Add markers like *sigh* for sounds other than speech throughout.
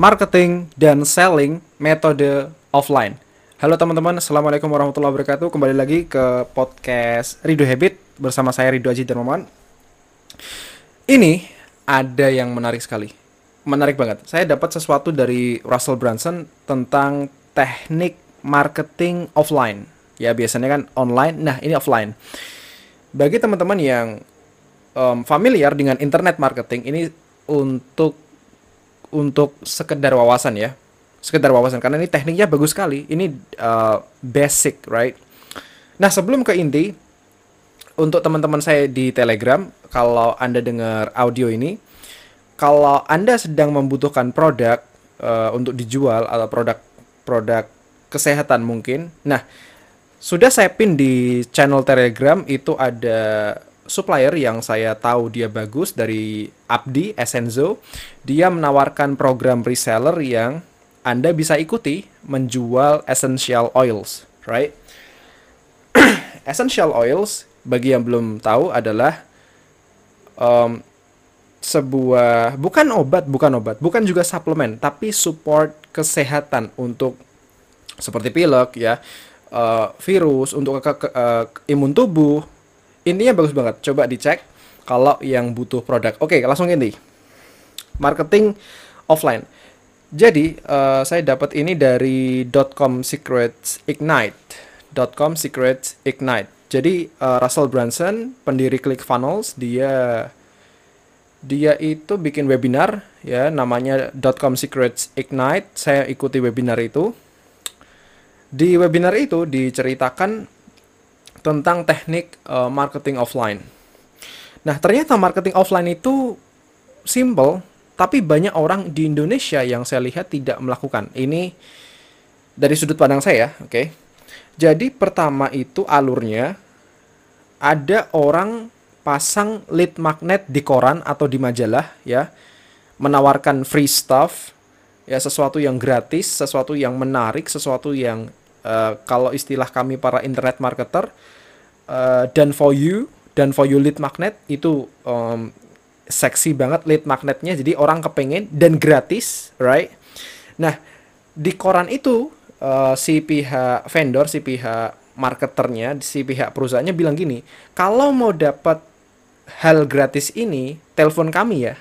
marketing dan selling metode offline. Halo teman-teman, Assalamualaikum warahmatullahi wabarakatuh. Kembali lagi ke podcast Rido Habit bersama saya Rido Aji Darmawan. Ini ada yang menarik sekali. Menarik banget. Saya dapat sesuatu dari Russell Brunson tentang teknik marketing offline. Ya, biasanya kan online. Nah, ini offline. Bagi teman-teman yang um, familiar dengan internet marketing, ini untuk untuk sekedar wawasan ya. Sekedar wawasan karena ini tekniknya bagus sekali. Ini uh, basic right? Nah sebelum ke inti untuk teman-teman saya di telegram kalau anda dengar audio ini kalau anda sedang membutuhkan produk uh, untuk dijual atau produk produk kesehatan mungkin. Nah sudah saya pin di channel telegram itu ada supplier yang saya tahu dia bagus dari Abdi Essenzo, dia menawarkan program reseller yang Anda bisa ikuti menjual essential oils, right? *clears throat* essential oils bagi yang belum tahu adalah um, sebuah bukan obat, bukan obat, bukan juga suplemen, tapi support kesehatan untuk seperti pilek ya, uh, virus untuk ke, ke, uh, imun tubuh, intinya bagus banget. Coba dicek kalau yang butuh produk. Oke langsung ini marketing offline. Jadi uh, saya dapat ini dari .com secrets ignite .com secrets ignite. Jadi uh, Russell Brunson pendiri ClickFunnels dia dia itu bikin webinar ya namanya .com secrets ignite. Saya ikuti webinar itu. Di webinar itu diceritakan tentang teknik uh, marketing offline. Nah, ternyata marketing offline itu simple, tapi banyak orang di Indonesia yang saya lihat tidak melakukan. Ini dari sudut pandang saya, oke. Okay? Jadi pertama itu alurnya ada orang pasang lead magnet di koran atau di majalah ya, menawarkan free stuff, ya sesuatu yang gratis, sesuatu yang menarik, sesuatu yang uh, kalau istilah kami para internet marketer uh, dan for you dan for you lead magnet itu um, seksi banget lead magnetnya. Jadi orang kepengen dan gratis right? Nah di koran itu uh, si pihak vendor si pihak marketernya si pihak perusahaannya bilang gini kalau mau dapat hal gratis ini telepon kami ya.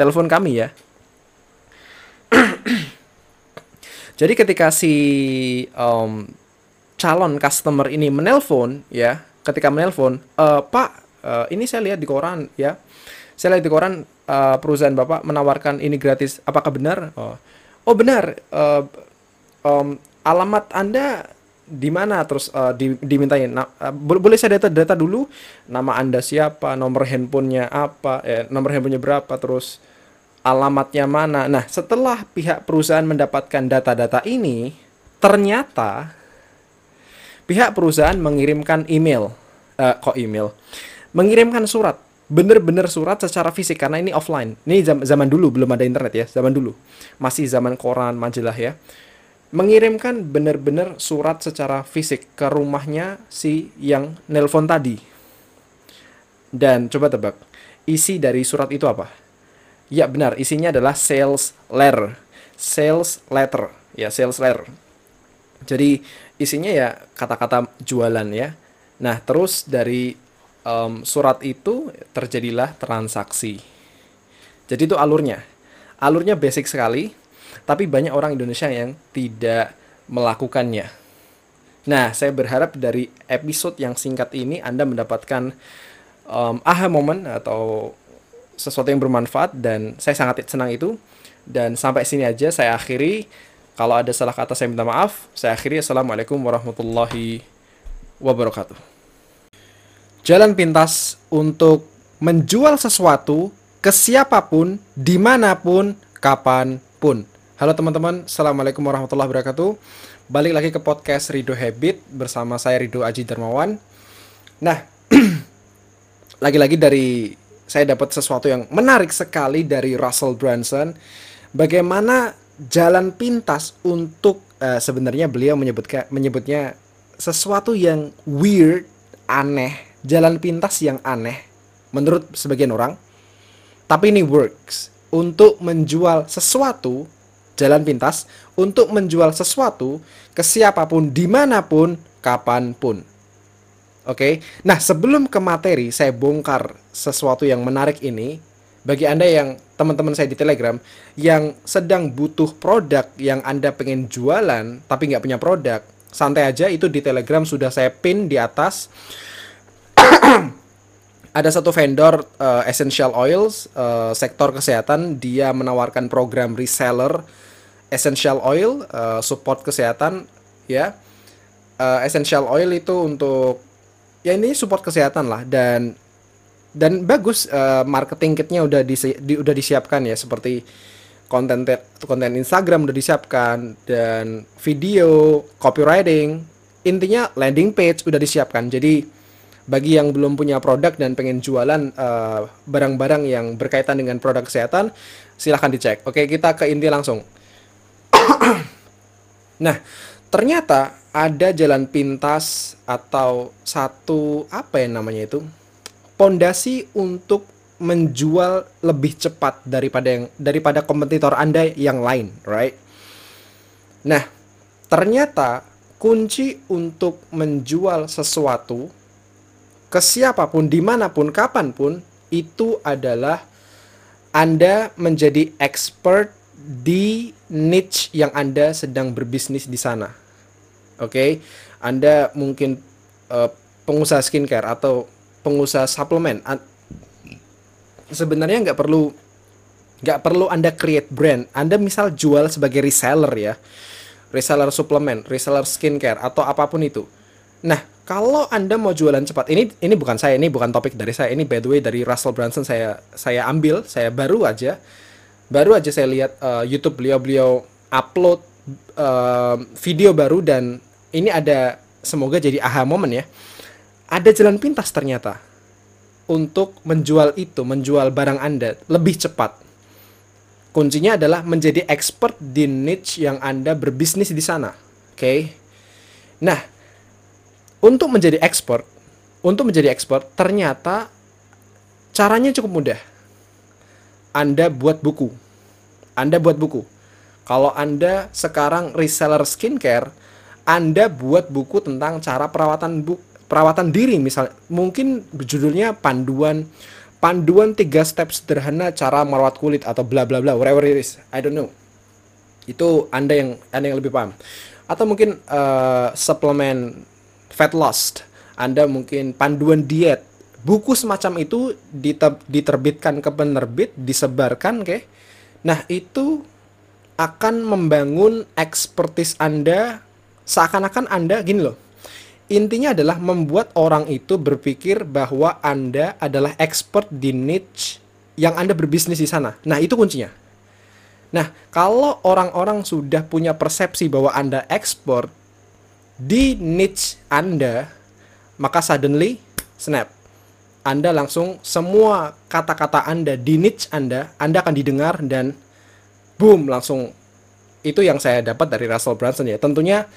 Telepon kami ya. *clears throat* Jadi ketika si um, calon customer ini menelpon ya ketika menelpon, e, Pak, uh, ini saya lihat di koran ya, saya lihat di koran uh, perusahaan bapak menawarkan ini gratis, apakah benar? Oh, oh benar. Uh, um, alamat anda di mana? Terus uh, di, dimintain. Nah, uh, boleh saya data data dulu? Nama anda siapa? Nomor handphonenya apa? Eh, nomor handphonenya berapa? Terus alamatnya mana? Nah setelah pihak perusahaan mendapatkan data-data ini ternyata pihak perusahaan mengirimkan email, uh, kok email, mengirimkan surat, bener-bener surat secara fisik karena ini offline. Ini zaman, zaman dulu belum ada internet ya, zaman dulu masih zaman koran, majalah ya. Mengirimkan bener-bener surat secara fisik ke rumahnya si yang nelpon tadi. Dan coba tebak, isi dari surat itu apa? Ya benar, isinya adalah sales letter. Sales letter, ya sales letter. Jadi isinya ya kata-kata jualan ya. Nah, terus dari um, surat itu terjadilah transaksi. Jadi itu alurnya. Alurnya basic sekali, tapi banyak orang Indonesia yang tidak melakukannya. Nah, saya berharap dari episode yang singkat ini Anda mendapatkan um, aha moment atau sesuatu yang bermanfaat dan saya sangat senang itu. Dan sampai sini aja saya akhiri. Kalau ada salah kata saya minta maaf. Saya akhiri. Assalamualaikum warahmatullahi wabarakatuh. Jalan pintas untuk menjual sesuatu ke siapa pun, di mana pun, kapan pun. Halo teman-teman, Assalamualaikum warahmatullahi wabarakatuh. Balik lagi ke podcast Rido Habit bersama saya Rido Aji Darmawan. Nah, *clears throat* lagi-lagi dari saya dapat sesuatu yang menarik sekali dari Russell Brunson. Bagaimana jalan pintas untuk uh, sebenarnya beliau menyebutkan menyebutnya sesuatu yang weird, aneh, jalan pintas yang aneh menurut sebagian orang. Tapi ini works untuk menjual sesuatu jalan pintas untuk menjual sesuatu ke siapa pun, di mana pun, kapan pun. Oke, nah sebelum ke materi, saya bongkar sesuatu yang menarik ini. Bagi Anda yang teman-teman saya di Telegram yang sedang butuh produk yang Anda pengen jualan tapi nggak punya produk, santai aja itu di Telegram sudah saya pin di atas. *clears throat* Ada satu vendor uh, essential oils uh, sektor kesehatan, dia menawarkan program reseller essential oil uh, support kesehatan ya. Uh, essential oil itu untuk ya ini support kesehatan lah dan dan bagus uh, marketing kitnya udah di, di udah disiapkan ya seperti konten konten Instagram udah disiapkan dan video copywriting intinya landing page udah disiapkan. Jadi bagi yang belum punya produk dan pengen jualan eh, barang-barang uh, yang berkaitan dengan produk kesehatan silahkan dicek. Oke kita ke inti langsung. *clears throat* Nah ternyata ada jalan pintas atau satu apa ya namanya itu pondasi untuk menjual lebih cepat daripada yang daripada kompetitor Anda yang lain, right? Nah, ternyata kunci untuk menjual sesuatu ke siapa pun, di mana pun, kapan pun itu adalah Anda menjadi expert di niche yang Anda sedang berbisnis di sana. Oke, okay? Anda mungkin uh, pengusaha skincare atau pengusaha suplemen sebenarnya nggak perlu nggak perlu anda create brand. Anda misal jual sebagai reseller ya reseller suplemen reseller skincare atau apa pun itu. Nah kalau anda mau jualan cepat ini ini bukan saya ini bukan topik dari saya ini by the way dari Russell Brunson saya saya ambil saya baru aja baru aja saya lihat uh, YouTube beliau-beliau upload uh, video baru dan ini ada semoga jadi aha momen ya ada jalan pintas ternyata untuk menjual itu, menjual barang Anda lebih cepat. Kuncinya adalah menjadi expert di niche yang Anda berbisnis di sana. Oke. Okay? Nah, untuk menjadi expert, untuk menjadi expert ternyata caranya cukup mudah. Anda buat buku. Anda buat buku. Kalau Anda sekarang reseller skincare, Anda buat buku tentang cara perawatan bu perawatan diri misal mungkin judulnya panduan panduan tiga step sederhana cara merawat kulit atau bla bla bla whatever it is I don't know. Itu anda yang anda yang lebih paham. Atau mungkin uh, suplemen fat loss. Anda mungkin panduan diet. Buku semacam itu diterbitkan ke penerbit disebarkan ke nah itu akan membangun ekspertis anda seakan-akan anda gini loh Intinya adalah membuat orang itu berpikir bahwa Anda adalah expert di niche yang Anda berbisnis di sana. Nah, itu kuncinya. Nah, kalau orang-orang sudah punya persepsi bahwa Anda expert di niche Anda, maka suddenly snap. Anda langsung semua kata-kata Anda di niche Anda, Anda akan didengar dan boom langsung itu yang saya dapat dari Russell Brunson ya. Tentunya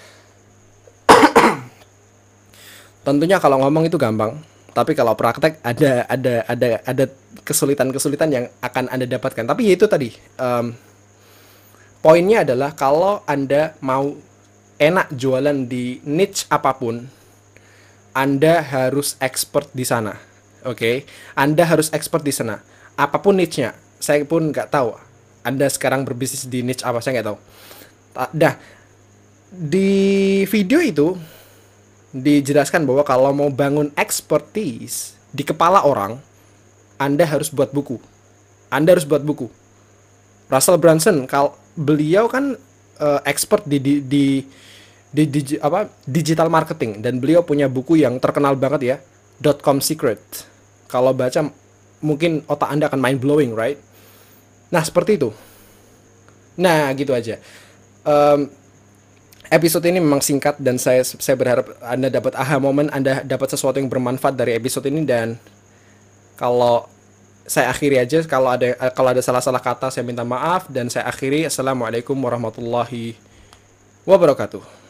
tentunya kalau ngomong itu gampang tapi kalau praktek ada ada ada ada kesulitan-kesulitan yang akan anda dapatkan. Tapi ya itu tadi um, poinnya adalah kalau anda mau enak jualan di niche apa pun anda harus expert di sana oke? Okay? anda harus expert di sana. Apa pun niche-nya saya pun nggak tahu. Anda sekarang berbisnis di niche apa saya nggak tahu. Dah di video itu dijelaskan bahwa kalau mau bangun expertise di kepala orang, Anda harus buat buku. Anda harus buat buku. Russell Brunson, kalau beliau kan uh, expert di di, di di, di apa digital marketing dan beliau punya buku yang terkenal banget ya, .com Secret. Kalau baca mungkin otak Anda akan mind blowing, right? Nah, seperti itu. Nah, gitu aja. Um, episode ini memang singkat dan saya saya berharap Anda dapat aha momen, Anda dapat sesuatu yang bermanfaat dari episode ini dan kalau saya akhiri aja kalau ada kalau ada salah-salah kata saya minta maaf dan saya akhiri assalamualaikum warahmatullahi wabarakatuh.